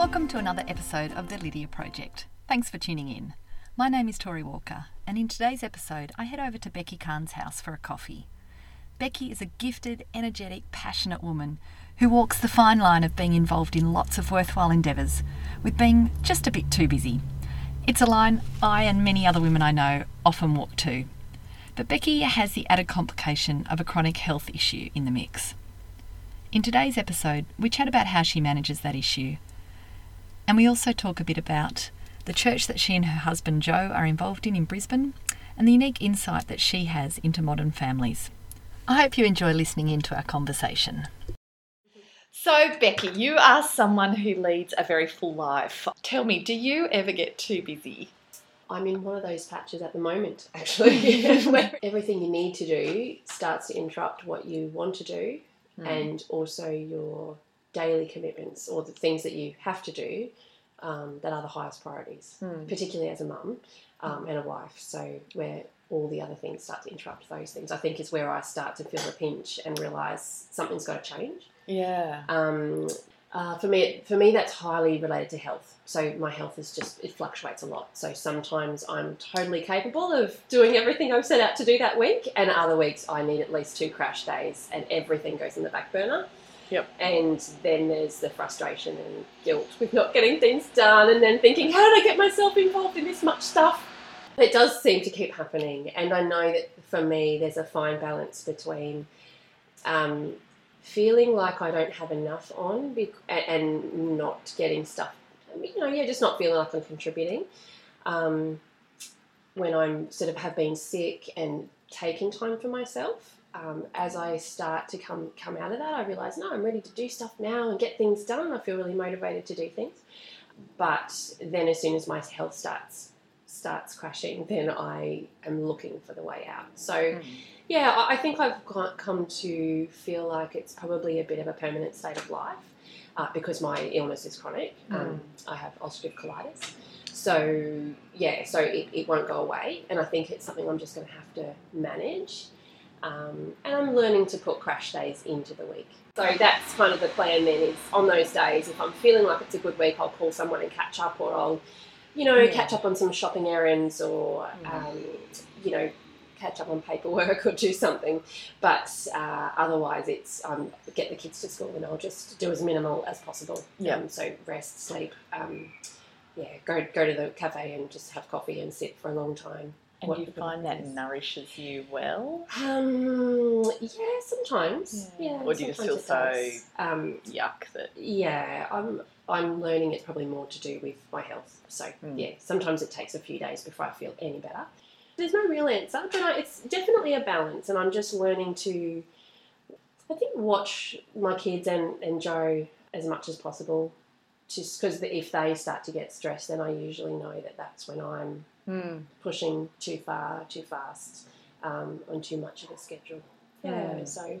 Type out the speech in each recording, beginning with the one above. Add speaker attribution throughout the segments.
Speaker 1: Welcome to another episode of the Lydia Project. Thanks for tuning in. My name is Tori Walker, and in today's episode, I head over to Becky Khan's house for a coffee. Becky is a gifted, energetic, passionate woman who walks the fine line of being involved in lots of worthwhile endeavours with being just a bit too busy. It's a line I and many other women I know often walk too. But Becky has the added complication of a chronic health issue in the mix. In today's episode, we chat about how she manages that issue and we also talk a bit about the church that she and her husband Joe are involved in in Brisbane and the unique insight that she has into modern families. I hope you enjoy listening into our conversation. So, Becky, you are someone who leads a very full life. Tell me, do you ever get too busy?
Speaker 2: I'm in one of those patches at the moment, actually, where everything you need to do starts to interrupt what you want to do mm. and also your daily commitments or the things that you have to do um, that are the highest priorities, mm. particularly as a mum um, and a wife. So where all the other things start to interrupt those things, I think is where I start to feel the pinch and realise something's got to change.
Speaker 1: Yeah.
Speaker 2: Um, uh, for me, for me, that's highly related to health. So my health is just it fluctuates a lot. So sometimes I'm totally capable of doing everything I've set out to do that week, and other weeks I need at least two crash days, and everything goes in the back burner.
Speaker 1: Yep.
Speaker 2: And then there's the frustration and guilt with not getting things done, and then thinking, how did I get myself involved in this much stuff? It does seem to keep happening, and I know that for me, there's a fine balance between um, feeling like I don't have enough on and not getting stuff. You know, yeah, just not feeling like I'm contributing. Um, when I'm sort of have been sick and taking time for myself, um, as I start to come come out of that, I realise no, I'm ready to do stuff now and get things done. I feel really motivated to do things. But then, as soon as my health starts starts crashing, then I am looking for the way out. So, mm. yeah, I think I've come to feel like it's probably a bit of a permanent state of life uh, because my illness is chronic. Mm. Um, I have ulcerative colitis. So, yeah, so it, it won't go away. And I think it's something I'm just going to have to manage. Um, and I'm learning to put crash days into the week. So that's kind of the plan then is on those days, if I'm feeling like it's a good week, I'll call someone and catch up or I'll, you know, yeah. catch up on some shopping errands or, mm. um, you know, catch up on paperwork or do something. But uh, otherwise, it's um, get the kids to school and I'll just do as minimal as possible.
Speaker 1: Yeah. Um,
Speaker 2: so rest, sleep, um, yeah, go go to the cafe and just have coffee and sit for a long time.
Speaker 1: And do you find that nourishes you well?
Speaker 2: Um, yeah, sometimes. Yeah. yeah
Speaker 1: or do you just feel so um, yuck that?
Speaker 2: Yeah, I'm. I'm learning it's probably more to do with my health. So mm. yeah, sometimes it takes a few days before I feel any better. There's no real answer, but I, it's definitely a balance, and I'm just learning to. I think watch my kids and, and Joe as much as possible, just because if they start to get stressed, then I usually know that that's when I'm
Speaker 1: mm.
Speaker 2: pushing too far, too fast, um, on too much of a schedule. Yeah, so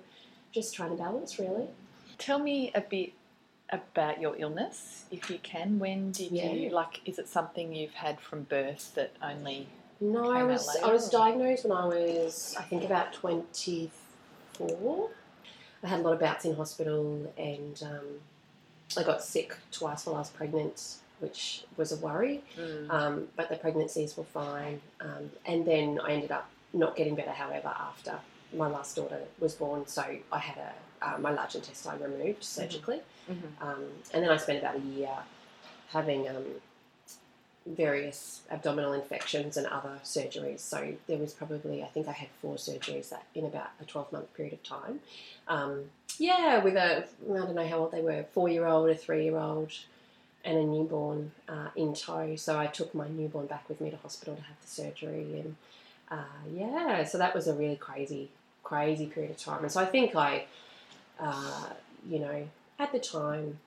Speaker 2: just trying to balance really.
Speaker 1: Tell me a bit about your illness, if you can. When did yeah. you like? Is it something you've had from birth that only?
Speaker 2: No, I was I was diagnosed when I was I think about twenty four. I had a lot of bouts in hospital and um, I got sick twice while I was pregnant which was a worry. Mm. Um, but the pregnancies were fine. Um, and then I ended up not getting better, however, after my last daughter was born. So I had a uh, my large intestine removed surgically. Mm-hmm. Um, and then I spent about a year having um, various abdominal infections and other surgeries. So there was probably, I think I had four surgeries that in about a 12 month period of time. Um, yeah, with a, I don't know how old they were, four year old, a three year old, and a newborn uh, in tow. So I took my newborn back with me to hospital to have the surgery, and uh, yeah, so that was a really crazy, crazy period of time. And so I think I, uh, you know, at the time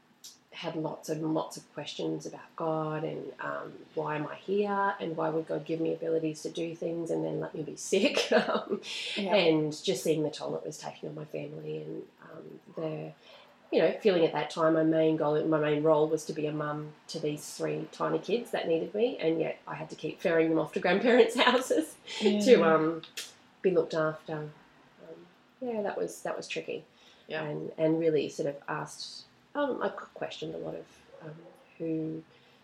Speaker 2: had lots and lots of questions about God and um, why am I here and why would God give me abilities to do things and then let me be sick um, yeah. and just seeing the toll it was taking on my family and um, the you know, feeling at that time my main goal, my main role was to be a mum to these three tiny kids that needed me, and yet I had to keep ferrying them off to grandparents' houses yeah. to um, be looked after. Um, yeah, that was that was tricky,
Speaker 1: yeah.
Speaker 2: and and really sort of asked. Um, I questioned a lot of um, who,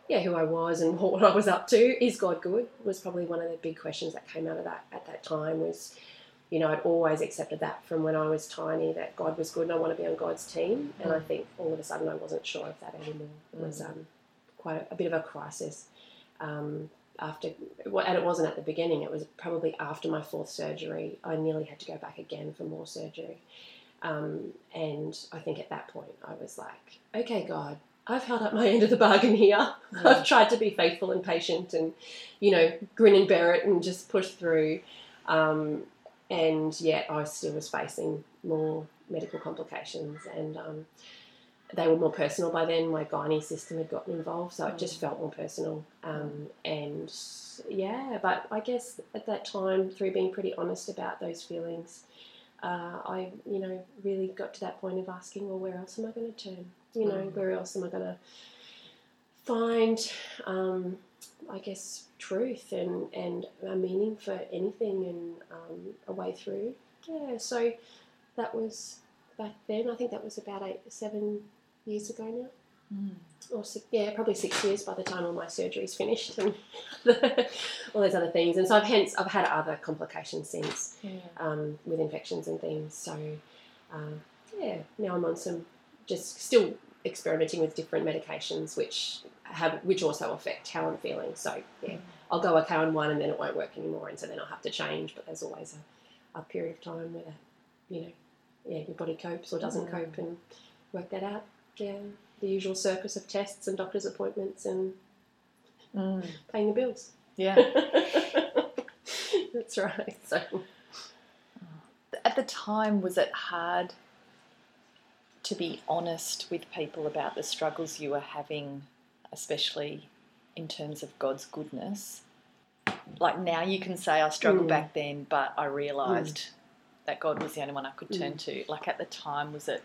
Speaker 2: yeah, who I was and what I was up to. Is God good? Was probably one of the big questions that came out of that at that time. Was, you know, I'd always accepted that from when I was tiny that God was good and I want to be on God's team. And I think all of a sudden I wasn't sure of that anymore. It was um, quite a, a, bit of a crisis. Um, after, and it wasn't at the beginning. It was probably after my fourth surgery. I nearly had to go back again for more surgery. Um, and I think at that point I was like, okay, God, I've held up my end of the bargain here. Yeah. I've tried to be faithful and patient and, you know, grin and bear it and just push through. Um, and yet I still was facing more medical complications and um, they were more personal by then. My gynae system had gotten involved, so it just mm. felt more personal. Um, and yeah, but I guess at that time, through being pretty honest about those feelings, uh, I, you know, really got to that point of asking, well, where else am I going to turn? You know, mm. where else am I going to find, um, I guess, truth and, and a meaning for anything and um, a way through? Yeah, so that was back then. I think that was about eight, seven years ago now. Mm. Or six, yeah, probably six years by the time all my surgery's finished and all those other things. And so I've hence I've had other complications since yeah. um, with infections and things. So uh, yeah, now I'm on some just still experimenting with different medications, which have which also affect how I'm feeling. So yeah, mm. I'll go okay on one and then it won't work anymore, and so then I'll have to change. But there's always a, a period of time where you know, yeah, your body copes or doesn't mm. cope, and work that out yeah, the usual circus of tests and doctor's appointments and mm. paying the bills.
Speaker 1: Yeah.
Speaker 2: That's right. So
Speaker 1: at the time was it hard to be honest with people about the struggles you were having, especially in terms of God's goodness? Like now you can say I struggled mm. back then, but I realized mm. that God was the only one I could turn mm. to. Like at the time was it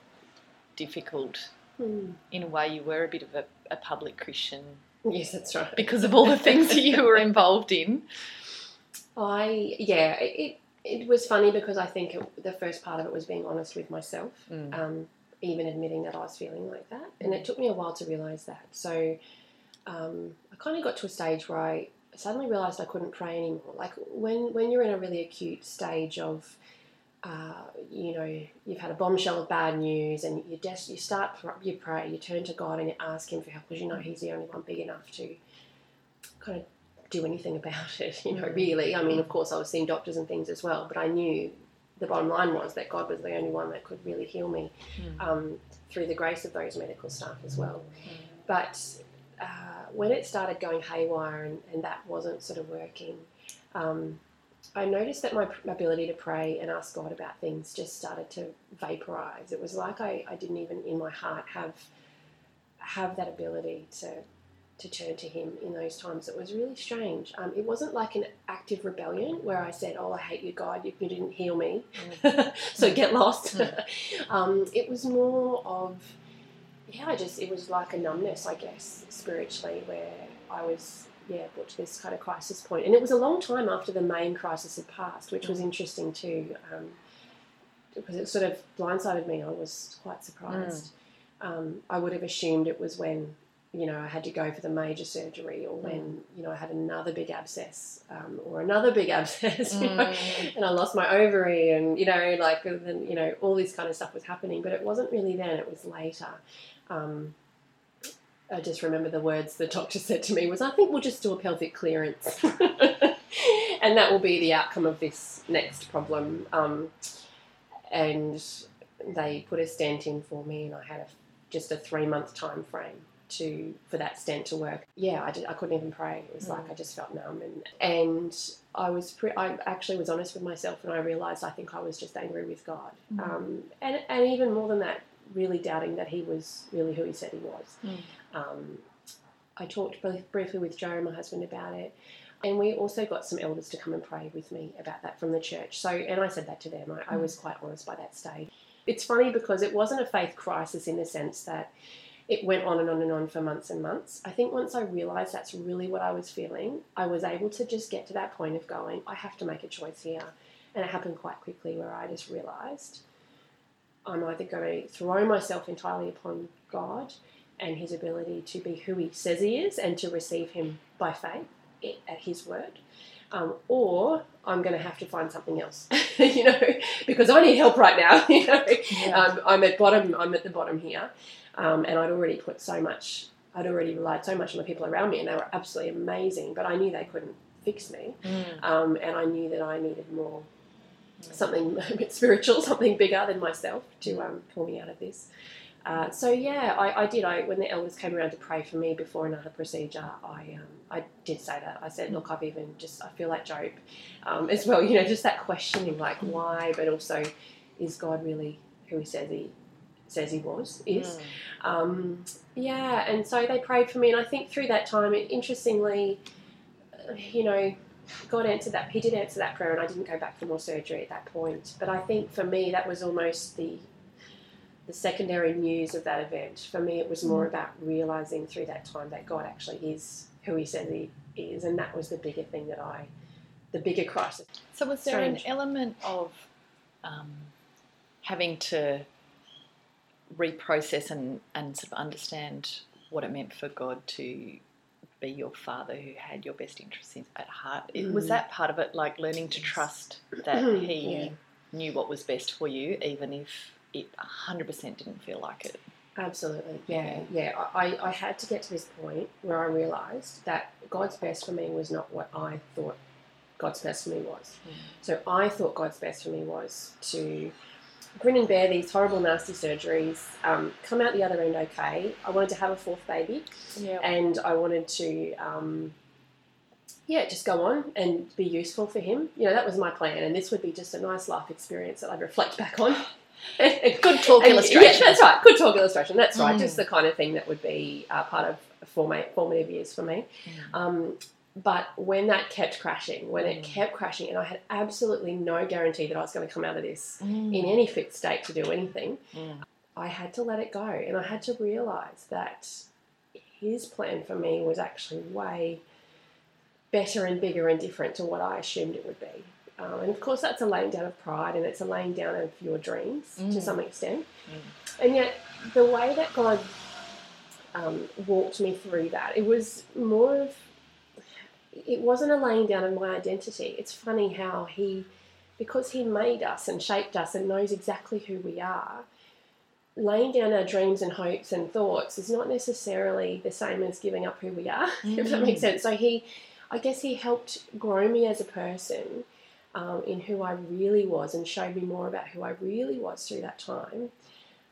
Speaker 1: difficult Hmm. In a way, you were a bit of a, a public Christian.
Speaker 2: Yes, that's right.
Speaker 1: Because of all the things that you were involved in.
Speaker 2: I yeah, it it was funny because I think it, the first part of it was being honest with myself, mm. um, even admitting that I was feeling like that, and it took me a while to realize that. So um, I kind of got to a stage where I suddenly realized I couldn't pray anymore. Like when when you're in a really acute stage of uh, you know, you've had a bombshell of bad news, and you des- you start you pray, you turn to God, and you ask Him for help because you know He's the only one big enough to kind of do anything about it. You know, mm. really. I mean, of course, I was seeing doctors and things as well, but I knew the bottom line was that God was the only one that could really heal me mm. um, through the grace of those medical staff as well. Mm. But uh, when it started going haywire and, and that wasn't sort of working. Um, I noticed that my ability to pray and ask God about things just started to vaporize. It was like I, I didn't even in my heart have have that ability to to turn to Him in those times. It was really strange. Um, it wasn't like an active rebellion where I said, "Oh, I hate you, God. You, you didn't heal me, mm. so get lost." Mm. um, it was more of yeah, I just it was like a numbness, I guess, spiritually, where I was yeah, brought to this kind of crisis point. And it was a long time after the main crisis had passed, which was mm. interesting too, um, because it sort of blindsided me. I was quite surprised. Mm. Um, I would have assumed it was when, you know, I had to go for the major surgery or when, mm. you know, I had another big abscess um, or another big abscess, you know, mm. and I lost my ovary and, you know, like, then, you know, all this kind of stuff was happening. But it wasn't really then, it was later. Um, I just remember the words the doctor said to me was, I think we'll just do a pelvic clearance. and that will be the outcome of this next problem. Um, and they put a stent in for me, and I had a, just a three month time frame to for that stent to work. Yeah, I, did, I couldn't even pray. It was mm. like I just felt numb, and and I was pre- I actually was honest with myself, and I realised I think I was just angry with God, mm. um, and and even more than that, really doubting that He was really who He said He was. Mm. Um, I talked briefly with Joe, my husband, about it. And we also got some elders to come and pray with me about that from the church. So, and I said that to them. I, I was quite honest by that stage. It's funny because it wasn't a faith crisis in the sense that it went on and on and on for months and months. I think once I realized that's really what I was feeling, I was able to just get to that point of going, I have to make a choice here. And it happened quite quickly where I just realized I'm either going to throw myself entirely upon God and his ability to be who he says he is and to receive him by faith at his word. Um, or I'm going to have to find something else, you know, because I need help right now. You know, yeah. um, I'm at bottom. I'm at the bottom here, um, and I'd already put so much. I'd already relied so much on the people around me, and they were absolutely amazing. But I knew they couldn't fix me, mm. Um, and I knew that I needed more, something a bit spiritual, something bigger than myself to um, pull me out of this. Uh, so yeah, I, I, did. I when the elders came around to pray for me before another procedure, I um, I did say that. I said, look, I've even just I feel like Job um, as well. You know, just that questioning, like why, but also, is God really who He says He says He was? Is mm. um, yeah. And so they prayed for me, and I think through that time, it, interestingly, you know, God answered that. He did answer that prayer, and I didn't go back for more surgery at that point. But I think for me, that was almost the the secondary news of that event. For me, it was more mm. about realizing through that time that God actually is who He says He is, and that was the bigger thing that I, the bigger crisis.
Speaker 1: So, was there Strange. an element of um, having to reprocess and, and sort of understand what it meant for God to be your father who had your best interests at heart? Mm. Was that part of it, like learning to trust that He yeah. knew what was best for you, even if it 100% didn't feel like it.
Speaker 2: Absolutely, yeah, yeah. I, I had to get to this point where I realised that God's best for me was not what I thought God's best for me was. So I thought God's best for me was to grin and bear these horrible, nasty surgeries, um, come out the other end okay. I wanted to have a fourth baby, yep. and I wanted to, um, yeah, just go on and be useful for him. You know, that was my plan, and this would be just a nice life experience that I'd reflect back on.
Speaker 1: A good talk and, illustration.
Speaker 2: Yeah, that's right. Good talk illustration. That's right. Mm. Just the kind of thing that would be uh, part of formative years for me. Mm. Um, but when that kept crashing, when it mm. kept crashing, and I had absolutely no guarantee that I was going to come out of this mm. in any fit state to do anything, mm. I had to let it go. And I had to realize that his plan for me was actually way better and bigger and different to what I assumed it would be. Um, and of course, that's a laying down of pride and it's a laying down of your dreams mm. to some extent. Mm. And yet, the way that God um, walked me through that, it was more of, it wasn't a laying down of my identity. It's funny how He, because He made us and shaped us and knows exactly who we are, laying down our dreams and hopes and thoughts is not necessarily the same as giving up who we are, mm. if that makes mm. sense. So He, I guess He helped grow me as a person um, in who I really was and showed me more about who I really was through that time,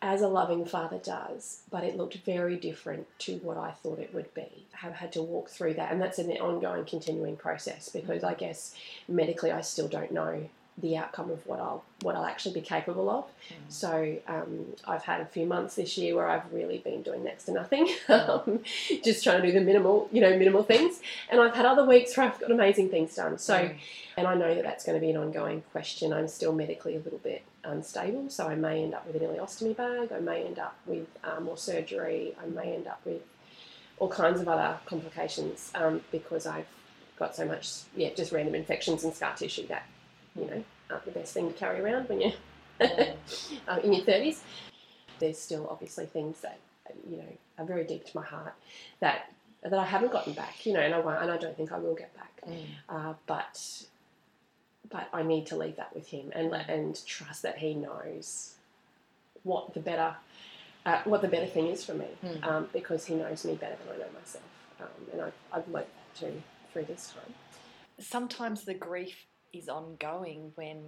Speaker 2: as a loving father does. But it looked very different to what I thought it would be. I have had to walk through that, and that's an ongoing, continuing process because I guess medically I still don't know the outcome of what I'll what I'll actually be capable of. Mm. So um, I've had a few months this year where I've really been doing next to nothing, um, just trying to do the minimal, you know, minimal things. And I've had other weeks where I've got amazing things done. So, mm. and I know that that's going to be an ongoing question. I'm still medically a little bit unstable, so I may end up with an ileostomy bag. I may end up with uh, more surgery. I may end up with all kinds of other complications um, because I've got so much, yeah, just random infections and scar tissue that you know, aren't the best thing to carry around when you're um, in your 30s. There's still obviously things that, you know, are very deep to my heart that that I haven't gotten back, you know, and I won't, and I don't think I will get back. Mm. Uh, but but I need to leave that with him and let and trust that he knows what the better uh, what the better thing is for me mm. um, because he knows me better than I know myself, um, and I've, I've learned that too through this time.
Speaker 1: Sometimes the grief is ongoing when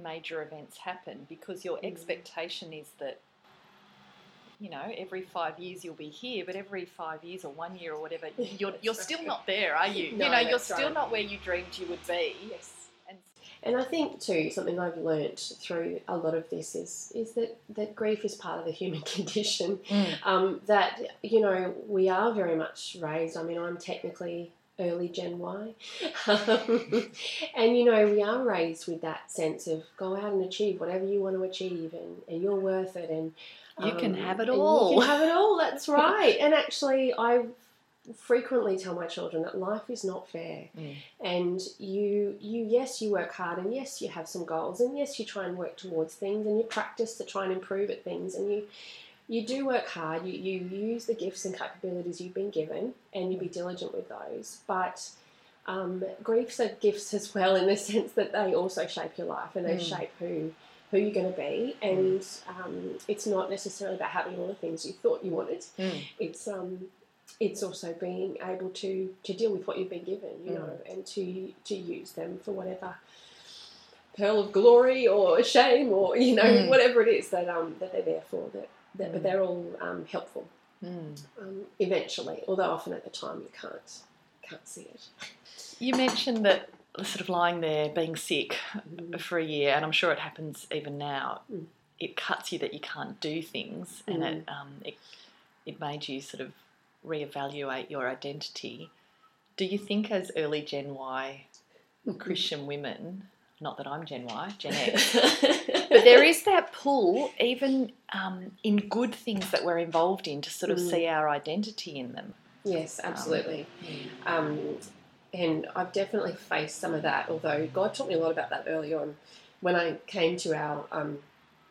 Speaker 1: major events happen because your mm. expectation is that you know every five years you'll be here but every five years or one year or whatever you're, you're still not there are you no, you know you're still right. not where you dreamed you would be
Speaker 2: yes and, I think too something I've learnt through a lot of this is is that that grief is part of the human condition mm. um, that you know we are very much raised I mean I'm technically early Gen Y. Um, and you know, we are raised with that sense of go out and achieve whatever you want to achieve and, and you're worth it and
Speaker 1: you um, can have it all.
Speaker 2: You can have it all, that's right. and actually I frequently tell my children that life is not fair. Mm. And you you yes, you work hard and yes, you have some goals and yes, you try and work towards things and you practice to try and improve at things and you you do work hard. You you use the gifts and capabilities you've been given, and you be diligent with those. But um, griefs are gifts as well, in the sense that they also shape your life and they
Speaker 1: Mm.
Speaker 2: shape who who you're going to be. And um, it's not necessarily about having all the things you thought you wanted.
Speaker 1: Mm.
Speaker 2: It's um, it's also being able to to deal with what you've been given, you
Speaker 1: Mm.
Speaker 2: know, and to to use them for whatever pearl of glory or shame or you know
Speaker 1: Mm.
Speaker 2: whatever it is that um that they're there for. That, that
Speaker 1: Mm.
Speaker 2: but they're all um, helpful
Speaker 1: Mm.
Speaker 2: um, eventually, although often at the time you can't can't see it.
Speaker 1: You mentioned that sort of lying there being sick
Speaker 2: Mm.
Speaker 1: for a year, and I'm sure it happens even now.
Speaker 2: Mm.
Speaker 1: It cuts you that you can't do things, and it um, it it made you sort of reevaluate your identity. Do you think, as early Gen Y Christian women, not that I'm Gen Y, Gen X, but there is that pull, even um, in good things that we're involved in, to sort of
Speaker 2: Mm.
Speaker 1: see our identity in them.
Speaker 2: Yes, absolutely. Um, and I've definitely faced some of that, although God taught me a lot about that early on. When I came to our um,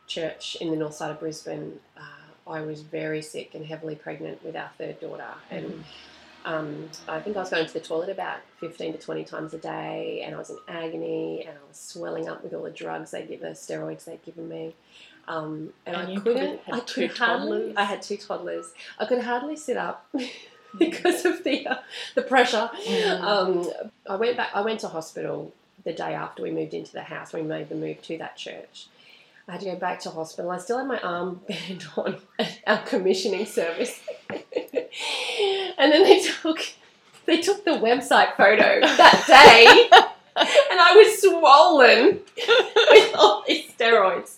Speaker 2: church in the north side of Brisbane, uh, I was very sick and heavily pregnant with our third daughter. And um, I think I was going to the toilet about 15 to 20 times a day, and I was in agony, and I was swelling up with all the drugs they give, the steroids they'd given me. Um, and,
Speaker 1: And
Speaker 2: I couldn't,
Speaker 1: had
Speaker 2: I
Speaker 1: two
Speaker 2: could hardly. I had two toddlers. I could hardly sit up because of the uh, the pressure.
Speaker 1: Mm.
Speaker 2: Um, I went back. I went to hospital the day after we moved into the house. We made the move to that church. I had to go back to hospital. I still had my arm band on at our commissioning service, and then they took they took the website photo that day, and I was swollen with all these steroids.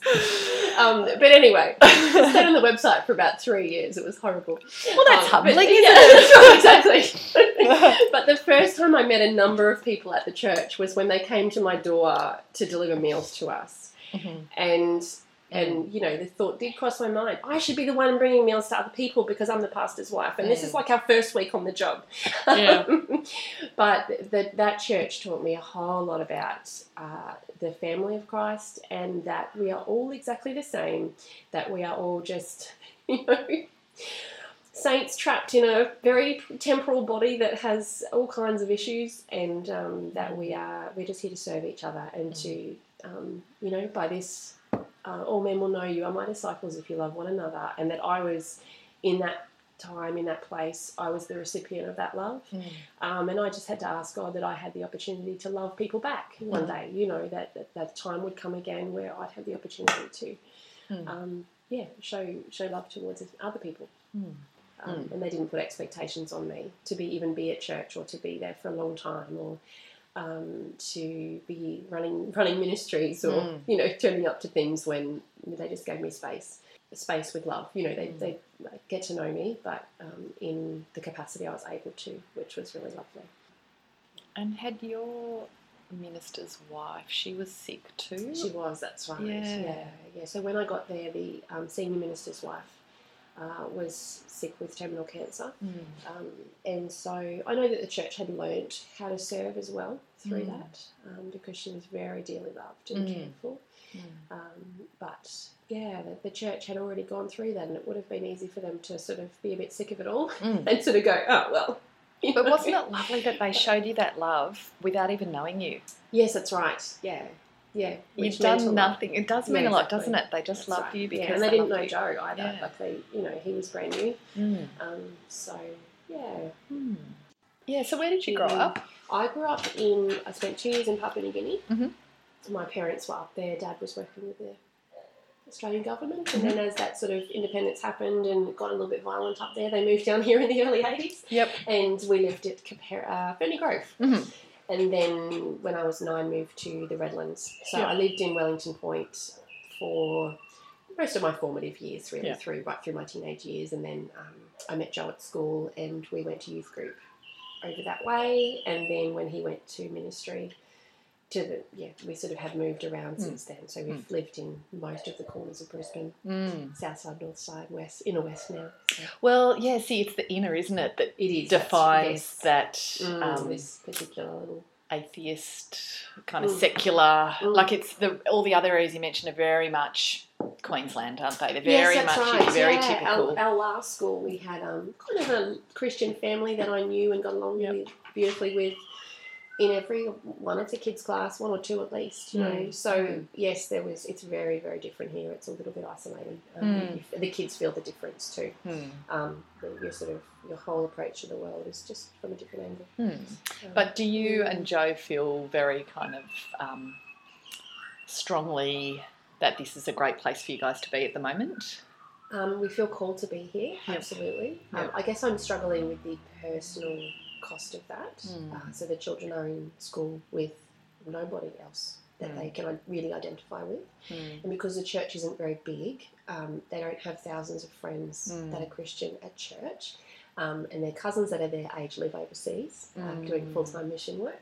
Speaker 2: Um, but anyway, I stayed on the website for about three years. It was horrible.
Speaker 1: Well, that's
Speaker 2: Um,
Speaker 1: humbling,
Speaker 2: yeah,
Speaker 1: isn't it?
Speaker 2: exactly. but the first time I met a number of people at the church was when they came to my door to deliver meals to us,
Speaker 1: Mhm.
Speaker 2: and and you know the thought did cross my mind. I should be the one bringing meals to other people because I'm the pastor's wife, and this is like our first week on the job.
Speaker 1: Yeah.
Speaker 2: but that that church taught me a whole lot about uh, the family of Christ, and that we are all exactly the same. That we are all just you know saints trapped in a very temporal body that has all kinds of issues, and um, that we are we're just here to serve each other and to um, you know by this uh, all men will know you are my disciples if you love one another, and that I was in that time in that place I was the recipient of that love
Speaker 1: Mm.
Speaker 2: um, and I just had to ask God that I had the opportunity to love people back one
Speaker 1: Mm.
Speaker 2: day you know that, that that time would come again where I'd have the opportunity to
Speaker 1: Mm.
Speaker 2: um, yeah show show love towards other people
Speaker 1: Mm.
Speaker 2: um, and they didn't put expectations on me to be even be at church or to be there for a long time or um, to be running running ministries or
Speaker 1: Mm.
Speaker 2: you know turning up to things when they just gave me space space with love you know they,
Speaker 1: Mm.
Speaker 2: they get to know me but um, in the capacity I was able to which was really lovely
Speaker 1: And had your minister's wife, she was sick too?
Speaker 2: she was that's right
Speaker 1: Yeah.
Speaker 2: yeah yeah so when I got there the um, senior minister's wife uh, was sick with terminal cancer
Speaker 1: Mm.
Speaker 2: Um, and so I know that the church had learnt how to serve as well through
Speaker 1: Mm.
Speaker 2: that um, because she was very dearly loved and
Speaker 1: Mm.
Speaker 2: cared for.
Speaker 1: Mm.
Speaker 2: Um, but yeah, the, the church had already gone through that, and it would have been easy for them to sort of be a bit sick of it all
Speaker 1: Mm.
Speaker 2: and sort of go, oh, well.
Speaker 1: But
Speaker 2: know.
Speaker 1: wasn't it lovely that they showed you that love without even knowing you?
Speaker 2: Yes, that's right. Yeah. Yeah.
Speaker 1: You've done
Speaker 2: lot.
Speaker 1: nothing. It does
Speaker 2: Yeah,
Speaker 1: mean a lot, doesn't it? They just
Speaker 2: That's
Speaker 1: loved
Speaker 2: right.
Speaker 1: you because
Speaker 2: yeah, and they didn't know
Speaker 1: you.
Speaker 2: Joe either.
Speaker 1: Yeah.
Speaker 2: Like they, you know, he was brand new.
Speaker 1: Mm.
Speaker 2: Um, so yeah,
Speaker 1: Mm. Yeah, so where did you grow
Speaker 2: Mm.
Speaker 1: up?
Speaker 2: I grew up in. I spent two years in Papua New Guinea.
Speaker 1: Mhm.
Speaker 2: My parents were up there. Dad was working with the Australian government, and
Speaker 1: Mm-hmm.
Speaker 2: then as that sort of independence happened and got a little bit violent up there, they moved down here in the early eighties,
Speaker 1: Yep.
Speaker 2: and we lived at Compar- uh, Ferny Grove.
Speaker 1: Mhm.
Speaker 2: And then when I was nine, moved to the Redlands. So
Speaker 1: Yeah.
Speaker 2: I lived in Wellington Point for most of my formative years, really,
Speaker 1: Yeah.
Speaker 2: through right through my teenage years, and then um, I met Joe at school, and we went to youth group over that way. And then when he went to ministry, to the yeah, we sort of have moved around
Speaker 1: Mm.
Speaker 2: since then. So we've lived in most of the corners of Brisbane,
Speaker 1: Mm.
Speaker 2: south side, north side, west, inner west now.
Speaker 1: Well, yeah, see, it's the inner, isn't it, that
Speaker 2: it is
Speaker 1: defines
Speaker 2: yes.
Speaker 1: that
Speaker 2: Mm,
Speaker 1: um,
Speaker 2: this particular little
Speaker 1: atheist, kind of
Speaker 2: Mm.
Speaker 1: secular.
Speaker 2: Mm.
Speaker 1: Like it's the all the other areas you mentioned are very much
Speaker 3: Queensland, aren't they? They're very
Speaker 2: yes,
Speaker 3: much
Speaker 2: right.
Speaker 3: very
Speaker 2: yeah.
Speaker 3: typical.
Speaker 2: Our, our last school, we had um, kind of a Christian family that I knew and got along
Speaker 3: Yep.
Speaker 2: really beautifully with. In every one of the kids' class, one or two at least, you know.
Speaker 3: Mm.
Speaker 2: So
Speaker 3: Mm.
Speaker 2: yes, there was. It's very, very different here. It's a little bit isolating. Um,
Speaker 3: Mm.
Speaker 2: you- The kids feel the difference too.
Speaker 3: Hmm.
Speaker 2: Um, your sort of your whole approach to the world is just from a different angle.
Speaker 3: Hmm.
Speaker 2: Um,
Speaker 3: But do you
Speaker 2: Mm.
Speaker 3: and Joe feel very kind of um, strongly that this is a great place for you guys to be at the moment?
Speaker 2: Um, we feel called to be here, absolutely. Um,
Speaker 3: Yep.
Speaker 2: I guess I'm struggling with the personal cost of that.
Speaker 3: Mm.
Speaker 2: Uh, so the children are in school with nobody else that
Speaker 3: Mm.
Speaker 2: they can really identify with.
Speaker 3: Hmm.
Speaker 2: And because the church isn't very big, um, they don't have thousands of friends
Speaker 3: Mm.
Speaker 2: that are Christian at church. Um, and their cousins that are their age live overseas uh,
Speaker 3: Mm.
Speaker 2: doing full time mission work.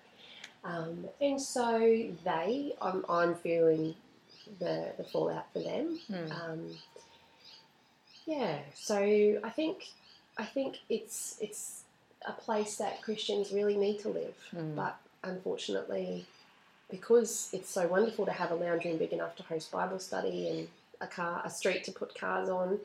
Speaker 2: Um, and so they, I'm, I'm feeling the, the fallout for them.
Speaker 3: Hmm.
Speaker 2: Um, yeah, so I think I think it's it's a place that Christians really need to live,
Speaker 3: Mm.
Speaker 2: but unfortunately, because it's so wonderful to have a lounge room big enough to host Bible study and a car, a street to put cars on,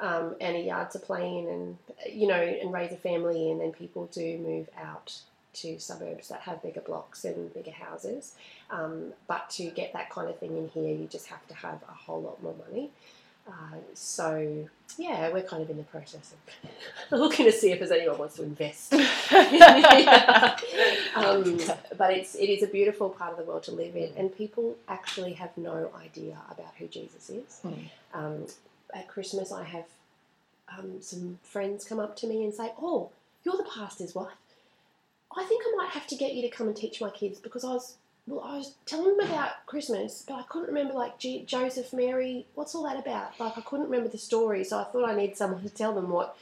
Speaker 2: um, and a yard to play in, and you know, and raise a family in, and people do move out to suburbs that have bigger blocks and bigger houses. Um, but to get that kind of thing in here, you just have to have a whole lot more money. Uh, so yeah, we're kind of in the process of looking to see if there's anyone wants to invest. um, but it's it is a beautiful part of the world to live in, and people actually have no idea about who Jesus is.
Speaker 3: Mm.
Speaker 2: Um, at Christmas, I have um, some friends come up to me and say, "Oh, you're the pastor's wife. I think I might have to get you to come and teach my kids because I was." Well, I was telling them about Christmas, but I couldn't remember like G- Joseph, Mary. What's all that about? Like I couldn't remember the story, so I thought I need someone to tell them what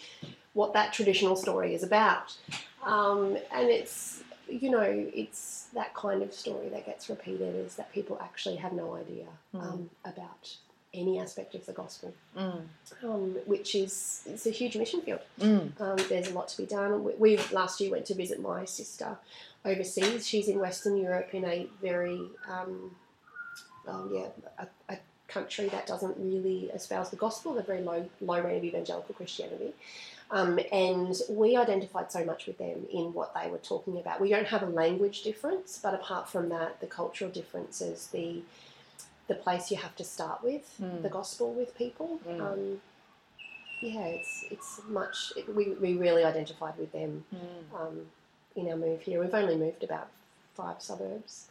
Speaker 2: what that traditional story is about. Um, and it's you know it's that kind of story that gets repeated is that people actually have no idea um, about any aspect of the gospel,
Speaker 3: Mm.
Speaker 2: um, which is it's a huge mission field.
Speaker 3: Mm.
Speaker 2: Um, there's a lot to be done. We, we last year went to visit my sister overseas. She's in Western Europe in a very um, um, yeah a, a country that doesn't really espouse the gospel. They're very low low rate of evangelical Christianity. Um, and we identified so much with them in what they were talking about. We don't have a language difference, but apart from that, the cultural differences, the the place you have to start with,
Speaker 3: Mm.
Speaker 2: the gospel with people.
Speaker 3: Mm.
Speaker 2: Um, yeah, it's it's much. It, we we really identified with them
Speaker 3: Mm.
Speaker 2: um, in our move here. We've only moved about five suburbs,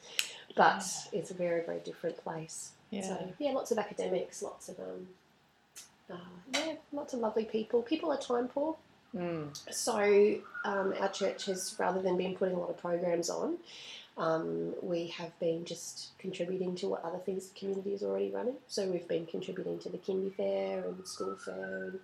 Speaker 2: but it's a very very different place.
Speaker 3: Yeah.
Speaker 2: So yeah, lots of academics, lots of um, uh, yeah, lots of lovely people. People are time poor,
Speaker 3: Mm.
Speaker 2: so um, our church has rather than been putting a lot of programs on. Um, we have been just contributing to what other things the community is already running. So we've been contributing to the kindy fair and school fair, and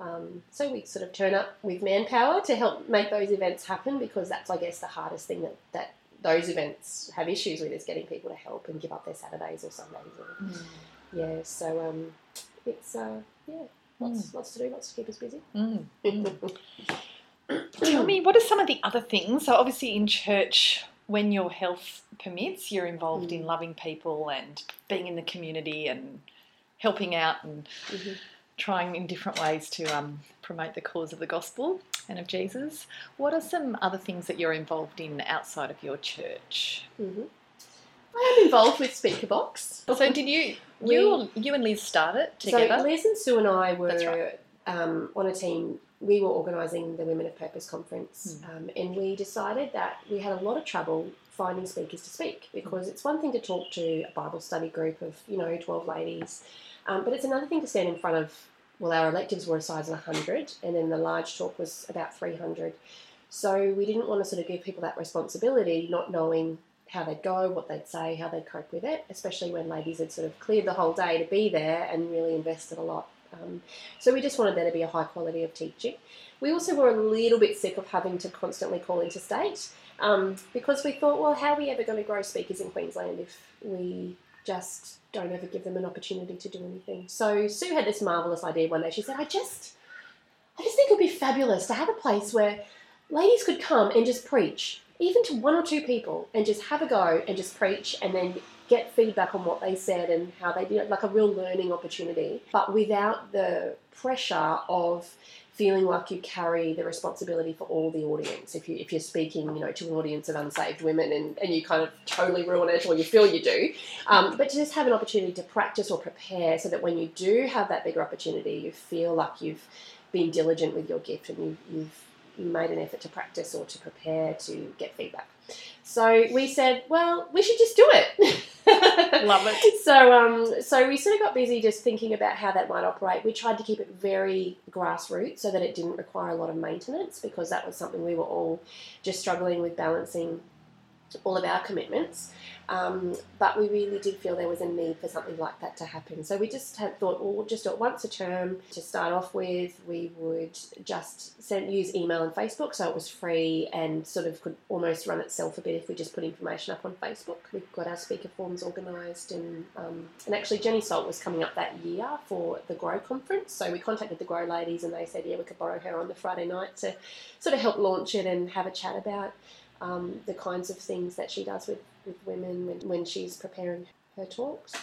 Speaker 2: um, so we sort of turn up with manpower to help make those events happen because that's, I guess, the hardest thing that, that those events have issues with is getting people to help and give up their Saturdays or Sundays. Or,
Speaker 3: Mm.
Speaker 2: yeah, so um, it's uh, yeah, lots, lots to do, lots to keep us busy.
Speaker 3: Mm. Tell me, what are some of the other things? So, obviously, in church, when your health permits, you're involved in
Speaker 2: Mm.
Speaker 3: loving people and being in the community and helping out and
Speaker 2: Mhm.
Speaker 3: Trying in different ways to um, promote the cause of the gospel and of Jesus. What are some other things that you're involved in outside of your church?
Speaker 2: hmm I am involved with Speaker Box.
Speaker 3: So, did you
Speaker 2: We-
Speaker 3: you you and Liz start it together?
Speaker 2: So Liz and Sue and I were
Speaker 3: right.
Speaker 2: um, on a team. We were organising the Women of Purpose conference,
Speaker 3: Hmm.
Speaker 2: um, and we decided that we had a lot of trouble finding speakers to speak because it's one thing to talk to a Bible study group of you know twelve ladies, um, but it's another thing to stand in front of. Well, our electives were a size of hundred, and then the large talk was about three hundred. So we didn't want to sort of give people that responsibility, not knowing how they'd go, what they'd say, how they'd cope with it, especially when ladies had sort of cleared the whole day to be there and really invested a lot. Um, so we just wanted there to be a high quality of teaching. We also were a little bit sick of having to constantly call interstate um, because we thought, well, how are we ever going to grow speakers in Queensland if we just don't ever give them an opportunity to do anything? So Sue had this marvelous idea one day. She said, I just, I just think it would be fabulous to have a place where ladies could come and just preach, even to one or two people, and just have a go and just preach, and then get feedback on what they said and how they did like a real learning opportunity, but without the pressure of feeling like you carry the responsibility for all the audience. If you if you're speaking, you know, to an audience of unsaved women and, and you kind of totally ruin it or you feel you do, um, but just have an opportunity to practice or prepare so that when you do have that bigger opportunity, you feel like you've been diligent with your gift and you, you've made an effort to practice or to prepare to get feedback. So we said, well, we should just do it.
Speaker 3: Love it.
Speaker 2: So, um, so we sort of got busy just thinking about how that might operate. We tried to keep it very grassroots so that it didn't require a lot of maintenance because that was something we were all just struggling with balancing all of our commitments. Um, but we really did feel there was a need for something like that to happen. So we just had thought, well, just do it once a term to start off with. We would just send use email and Facebook, so it was free and sort of could almost run itself a bit if we just put information up on Facebook. We've got our speaker forms organised, and um, and actually Jenny Salt was coming up that year for the Grow conference, so we contacted the Grow ladies, and they said, yeah, we could borrow her on the Friday night to sort of help launch it and have a chat about um, the kinds of things that she does with, with women when, when she's preparing her talks.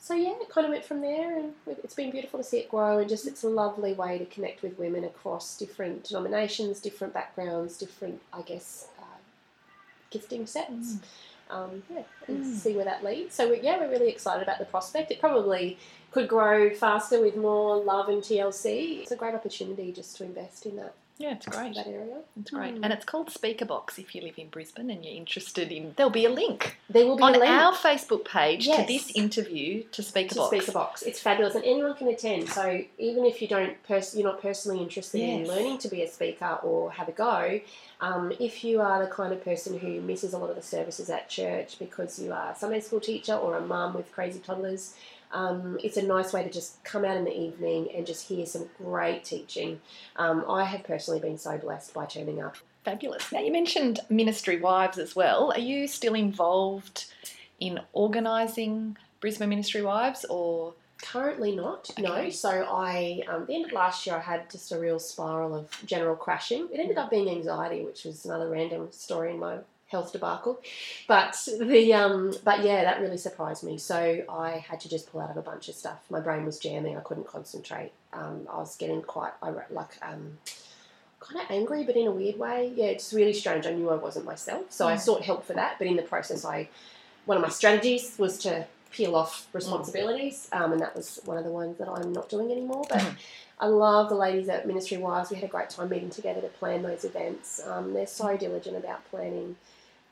Speaker 2: So yeah, it kind of went from there, and it's been beautiful to see it grow. And just it's a lovely way to connect with women across different denominations, different backgrounds, different, I guess, uh, gifting sets. Mm. Um, yeah, and mm. see where that leads. So we, yeah, we're really excited about the prospect. It probably could grow faster with more love and TLC. It's a great opportunity just to invest in that.
Speaker 3: Yeah, it's great.
Speaker 2: That area.
Speaker 3: It's great. Mm. And it's called Speaker Box if you live in Brisbane and you're interested in. There'll be a link.
Speaker 2: There will be
Speaker 3: on
Speaker 2: a link.
Speaker 3: our Facebook page yes. to this interview to Speaker
Speaker 2: to
Speaker 3: Box.
Speaker 2: Speaker Box. It's fabulous and anyone can attend. So even if you don't pers- you're not personally interested yes. in learning to be a speaker or have a go, um, if you are the kind of person who misses a lot of the services at church because you are a Sunday school teacher or a mum with crazy toddlers, um, it's a nice way to just come out in the evening and just hear some great teaching. Um, I have personally been so blessed by turning up.
Speaker 3: Fabulous. Now, you mentioned Ministry Wives as well. Are you still involved in organising Brisbane Ministry Wives or?
Speaker 2: Currently not, okay. no. So I, um, the end of last year, I had just a real spiral of general crashing. It ended up being anxiety, which was another random story in my health debacle. But the um, but yeah, that really surprised me. So I had to just pull out of a bunch of stuff. My brain was jamming. I couldn't concentrate. Um, I was getting quite I like um, kind of angry, but in a weird way. Yeah, it's really strange. I knew I wasn't myself, so mm. I sought help for that. But in the process, I one of my strategies was to peel off responsibilities, um, and that was one of the ones that I'm not doing anymore. But mm. I love the ladies at Ministry Wives. We had a great time meeting together to plan those events. Um, they're so diligent about planning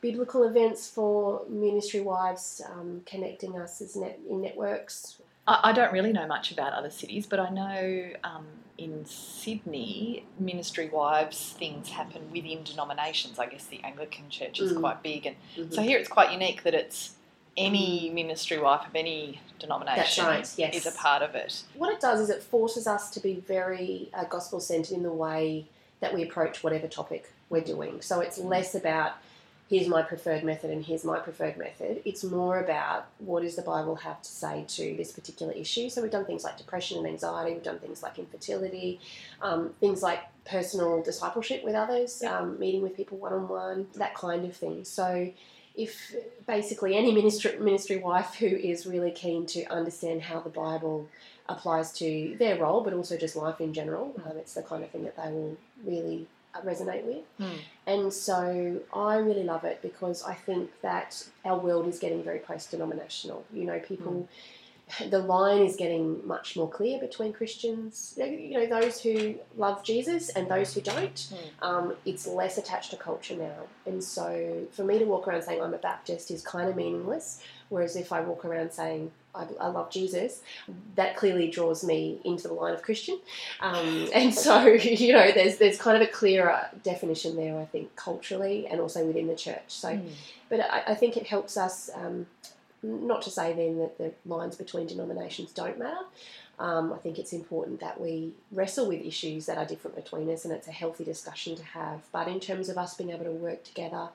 Speaker 2: biblical events for ministry wives, um, connecting us as net, in networks.
Speaker 3: I, I, don't really know much about other cities, but I know um, in Sydney, ministry wives things happen within denominations. I guess the Anglican Church is mm. quite big, and mm-hmm. so here it's quite unique that it's any ministry wife of any denomination
Speaker 2: right, yes.
Speaker 3: is a part of it.
Speaker 2: What it does is it forces us to be very uh, gospel centered in the way that we approach whatever topic we're doing. So it's mm. less about here's my preferred method and here's my preferred method. It's more about what does the Bible have to say to this particular issue. So we've done things like depression and anxiety, we've done things like infertility, um, things like personal discipleship with others, um, meeting with people one on one, that kind of thing. So if basically any ministry, ministry wife who is really keen to understand how the Bible applies to their role, but also just life in general, um, it's the kind of thing that they will really resonate with. Mm. And so I really love it because I think that our world is getting very post denominational. You know, people. Mm. The line is getting much more clear between Christians, you know, those who love Jesus and those who don't. Mm. Um, it's less attached to culture now. And so for me to walk around saying I'm a Baptist is kind of meaningless. Whereas if I walk around saying I, I, love Jesus, that clearly draws me into the line of Christian. Um, and so, you know, there's there's kind of a clearer definition there, I think, culturally and also within the church. So, mm. but I, I, think it helps us. Um, not to say then that the lines between denominations don't matter. Um, I think it's important that we wrestle with issues that are different between us, and it's a healthy discussion to have. But in terms of us being able to work together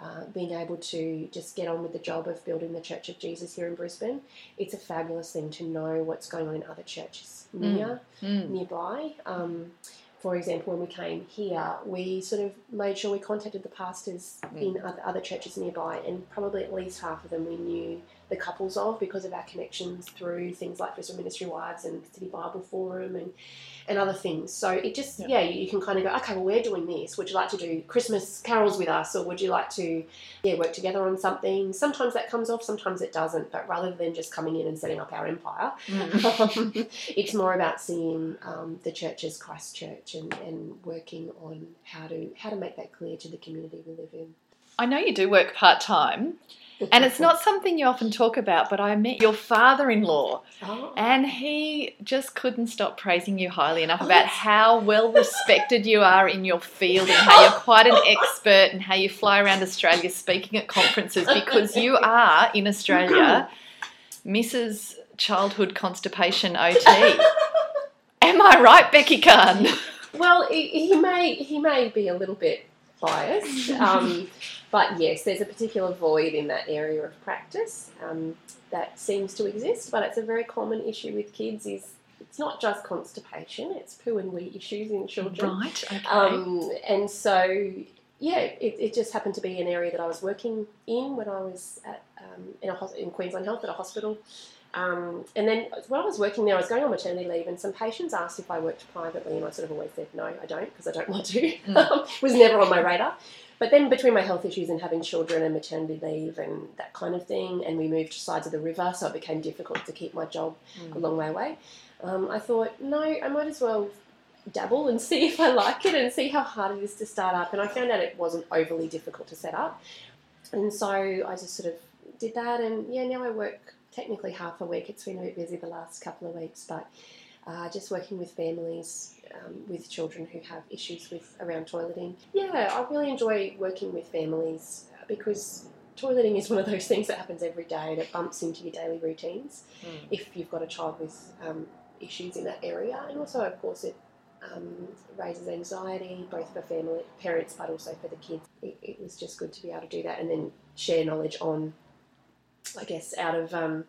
Speaker 2: uh, being able to just get on with the job of building the Church of Jesus here in Brisbane, it's a fabulous thing to know what's going on in other churches mm. near, mm. nearby. Um, for example, when we came here, we sort of made sure we contacted the pastors mm. in other, other churches nearby, and probably at least half of them we knew the couples of because of our connections through things like Brisbane Ministry Wives and City Bible Forum and and other things. So it just, yeah,
Speaker 3: Yeah.
Speaker 2: you, you can kind of go, okay, well, we're doing this. Would you like to do Christmas carols with us, or would you like to, yeah, work together on something? Sometimes that comes off, sometimes it doesn't. But rather than just coming in and setting up our empire,
Speaker 3: Mm.
Speaker 2: it's more about seeing um, the church as Christ Church and, and working on how to how to make that clear to the community we live in.
Speaker 3: I know you do work part time, and it's not something you often talk about, but I met your father in law,
Speaker 2: Oh.
Speaker 3: and he just couldn't stop praising you highly enough
Speaker 2: Oh,
Speaker 3: about
Speaker 2: that's-
Speaker 3: how well respected you are in your field and how you're quite an expert and how you fly around Australia speaking at conferences because you are, in Australia, Mrs. Childhood Constipation OT. Am I right, Becky Khan?
Speaker 2: Well, he, he may he may be a little bit biased, um, but yes, there's a particular void in that area of practice um, that seems to exist. But it's a very common issue with kids. Is it's not just constipation; it's poo and wee issues in children.
Speaker 3: Right, okay.
Speaker 2: Um, and so, yeah, it, it just happened to be an area that I was working in when I was at, um, in, a, in Queensland Health at a hospital. Um, and then when I was working there, I was going on maternity leave, and some patients asked if I worked privately, and I sort of always said no, I don't, because I don't want to.
Speaker 3: Mm.
Speaker 2: it was never on my radar. But then between my health issues and having children and maternity leave and that kind of thing, and we moved to sides of the river, so it became difficult to keep my job
Speaker 3: Mm.
Speaker 2: a long way away. Um, I thought, no, I might as well dabble and see if I like it and see how hard it is to start up. And I found out it wasn't overly difficult to set up. And so I just sort of did that. And yeah, now I work technically half a week. It's been a bit busy the last couple of weeks, but uh, just working with families um, with children who have issues with around toileting. Yeah, I really enjoy working with families uh, because toileting is one of those things that happens every day and it bumps into your daily routines
Speaker 3: Mm.
Speaker 2: if you've got a child with um, issues in that area, and also, of course, it um, raises anxiety both for family parents but also for the kids. It, it was just good to be able to do that and then share knowledge on, I guess, out of um,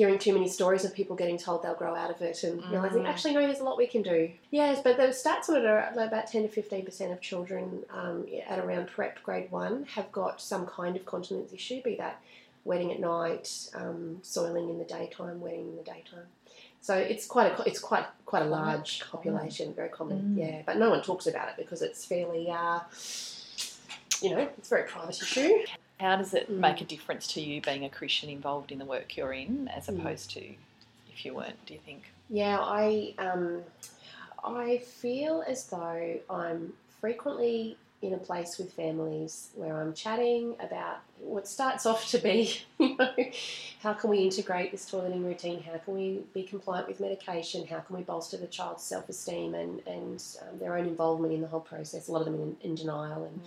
Speaker 2: hearing too many stories of people getting told they'll grow out of it and realizing
Speaker 3: Mm.
Speaker 2: actually no, there's a lot we can do. Yes, but the stats on it are about ten to fifteen percent of children um, at around prep grade one have got some kind of continence issue, be that wetting at night, um, soiling in the daytime, wetting in the daytime. So it's quite a it's quite quite a large population, very common.
Speaker 3: Mm.
Speaker 2: Yeah, but no one talks about it because it's fairly, uh, you know, it's a very private issue.
Speaker 3: How does it
Speaker 2: Mm.
Speaker 3: make a difference to you being a Christian involved in the work you're in as
Speaker 2: Mm.
Speaker 3: opposed to if you weren't, do you think?
Speaker 2: Yeah, I um, I feel as though I'm frequently in a place with families where I'm chatting about what starts off to be, you know, how can we integrate this toileting routine? How can we be compliant with medication? How can we bolster the child's self-esteem and and um, their own involvement in the whole process? A lot of them in, in denial and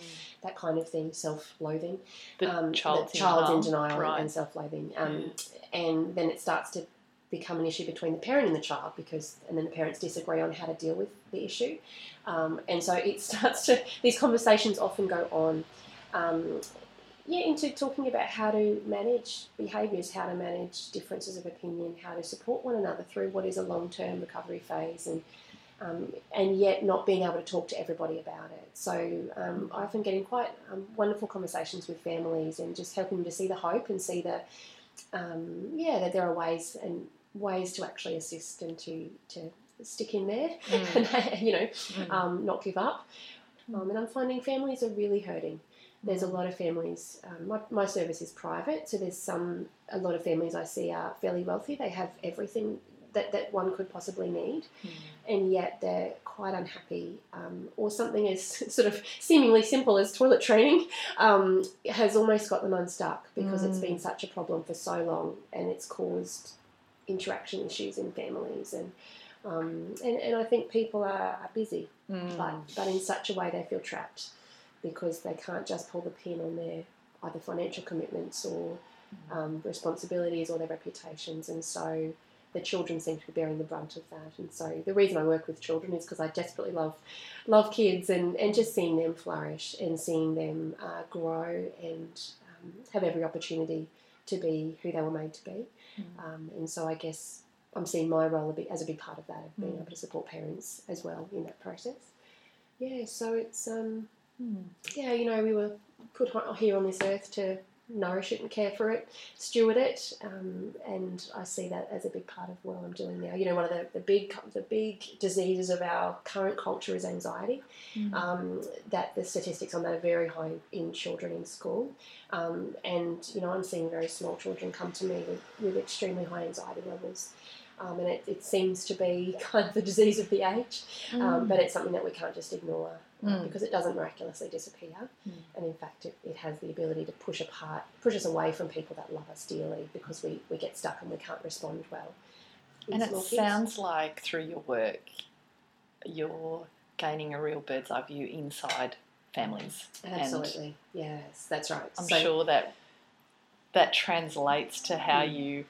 Speaker 2: that kind of thing, self-loathing
Speaker 3: The
Speaker 2: um,
Speaker 3: child's,
Speaker 2: the child's in
Speaker 3: denial,
Speaker 2: denial
Speaker 3: right.
Speaker 2: and self-loathing, um, and then it starts to become an issue between the parent and the child because, and then the parents disagree on how to deal with the issue, um, and so it starts to. These conversations often go on. Um, yeah, into talking about how to manage behaviours, how to manage differences of opinion, how to support one another through what is a long-term recovery phase, and um, and yet not being able to talk to everybody about it. So um, I often get in quite um, wonderful conversations with families and just helping them to see the hope and see the um, yeah that there are ways and ways to actually assist and to to stick in there
Speaker 3: Mm.
Speaker 2: and you know
Speaker 3: Mm.
Speaker 2: um, not give up. Um, and I'm finding families are really hurting. There's a lot of families. Um, my, my service is private, so there's some a lot of families I see are fairly wealthy. They have everything that, that one could possibly need,
Speaker 3: Mm.
Speaker 2: and yet they're quite unhappy. Um, or something as sort of seemingly simple as toilet training um, has almost got them unstuck because it's been such a problem for so long, and it's caused interaction issues in families and. Um, and, and I think people are, are busy
Speaker 3: Mm.
Speaker 2: but, but in such a way they feel trapped because they can't just pull the pin on their either financial commitments or um, responsibilities or their reputations. And so the children seem to be bearing the brunt of that. And so the reason I work with children is because I desperately love love kids and, and just seeing them flourish and seeing them uh, grow and um, have every opportunity to be who they were made to be.
Speaker 3: Mm.
Speaker 2: Um, and so I guess I'm seeing my role a bit, as a big part of that, of being
Speaker 3: Mm.
Speaker 2: able to support parents as well in that process. Yeah, so it's um,
Speaker 3: Mm.
Speaker 2: yeah, you know, we were put here on this earth to nourish it and care for it, steward it, um, and I see that as a big part of what I'm doing now. You know, one of the, the big the big diseases of our current culture is anxiety. Mm. Um, that the statistics on that are very high in children in school, um, and you know, I'm seeing very small children come to me with, with extremely high anxiety levels. Um, and it, it, seems to be kind of the disease of the age, um, mm. but it's something that we can't just ignore mm. because it doesn't miraculously disappear. Mm. And in fact, it, it, has the ability to push apart, push us away from people that love us dearly because we, we get stuck and we can't respond well.
Speaker 1: And it kids. sounds like through your work, you're gaining a real bird's eye view inside families.
Speaker 2: Absolutely. And yes, that's right.
Speaker 1: I'm so, sure that that translates to how mm. you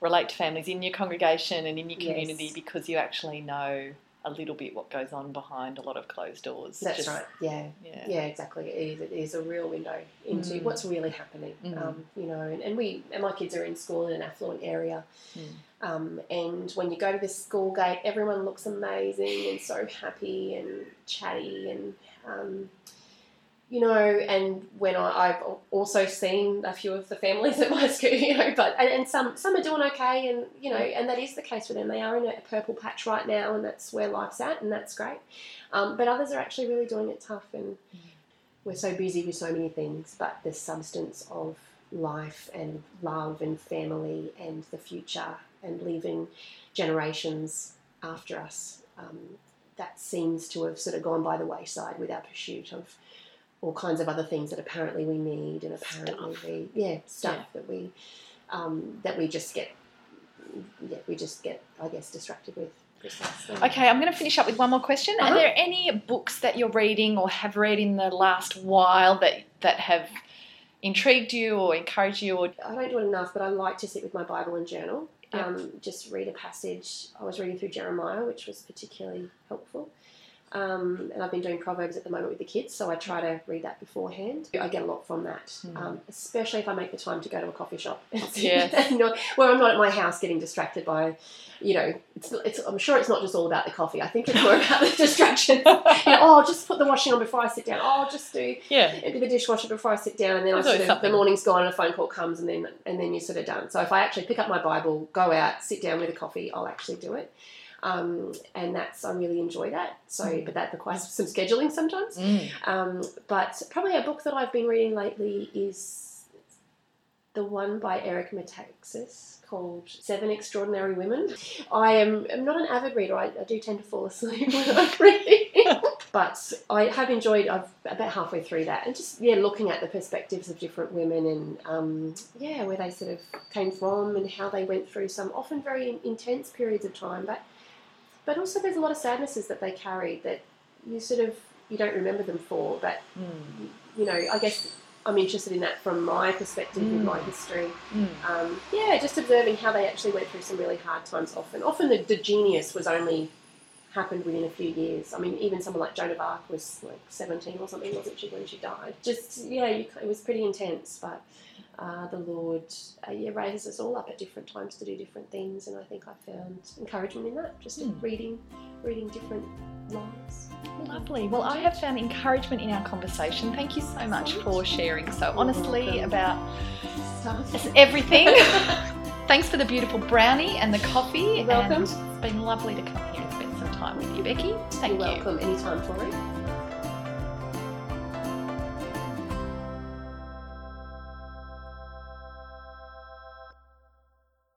Speaker 1: relate to families in your congregation and in your community yes. because you actually know a little bit what goes on behind a lot of closed doors.
Speaker 2: That's Just, right. Yeah. yeah. Yeah. Exactly. It is. It is a real window into mm. what's really happening. Mm. Um, you know, and, and, we and my kids are in school in an affluent area, mm. um, and when you go to the school gate, everyone looks amazing and so happy and chatty and. Um, you know, and when I, have also seen a few of the families at my school, you know, but and, and, some some are doing okay, and you know, and that is the case for them. They are in a purple patch right now, and that's where life's at, and that's great. Um, but others are actually really doing it tough, and we're so busy with so many things. But the substance of life and love and family and the future and leaving generations after us, um, that seems to have sort of gone by the wayside with our pursuit of all kinds of other things that apparently we need and apparently stuff. we yeah stuff yeah. that we um, that we just get yeah we just get I guess distracted with.
Speaker 1: Okay, I'm going to finish up with one more question. Uh-huh. Are there any books that you're reading or have read in the last while that that have intrigued you or encouraged you? Or
Speaker 2: I don't do it enough, but I like to sit with my Bible and journal. Yep. Um, just read a passage. I was reading through Jeremiah, which was particularly helpful. Um, and I've been doing Proverbs at the moment with the kids, so I try to read that beforehand. I get a lot from that, mm. um, especially if I make the time to go to a coffee shop.
Speaker 1: Yes.
Speaker 2: not, where I'm not at my house getting distracted by, you know, it's, it's, I'm sure it's not just all about the coffee. I think it's more about the distractions. you know, oh, just put the washing on before I sit down. Oh, just do
Speaker 1: yeah.
Speaker 2: empty the dishwasher before I sit down, and then I sort of, the morning's gone and a phone call comes, and then and then you're sort of done. So if I actually pick up my Bible, go out, sit down with a coffee, I'll actually do it. Um, and that's I really enjoy that. So, mm. but that requires some scheduling sometimes. Mm. Um, but probably a book that I've been reading lately is the one by Eric Metaxas called Seven Extraordinary Women. I am I'm not an avid reader. I, I do tend to fall asleep when I'm reading, but I have enjoyed. I've about halfway through that, and just yeah, looking at the perspectives of different women and um, yeah, where they sort of came from and how they went through some often very intense periods of time, but but also there's a lot of sadnesses that they carry that you sort of you don't remember them for. But mm. you know, I guess I'm interested in that from my perspective mm. my history. Mm. Um, yeah, just observing how they actually went through some really hard times. Often, often the, the genius was only happened within a few years. I mean, even someone like Joan of Arc was like 17 or something, wasn't she, when she died? Just, yeah, you, it was pretty intense, but uh, the Lord uh, yeah, raises us all up at different times to do different things, and I think I found encouragement in that, just mm. reading, reading different lives.
Speaker 1: Lovely. Well, I have found encouragement in our conversation. Thank you so much for sharing so honestly about everything. Thanks for the beautiful brownie and the coffee.
Speaker 2: You're welcome.
Speaker 1: It's been lovely to come here and spend some time with you, Becky. Thank
Speaker 2: You're you. welcome anytime, Tori.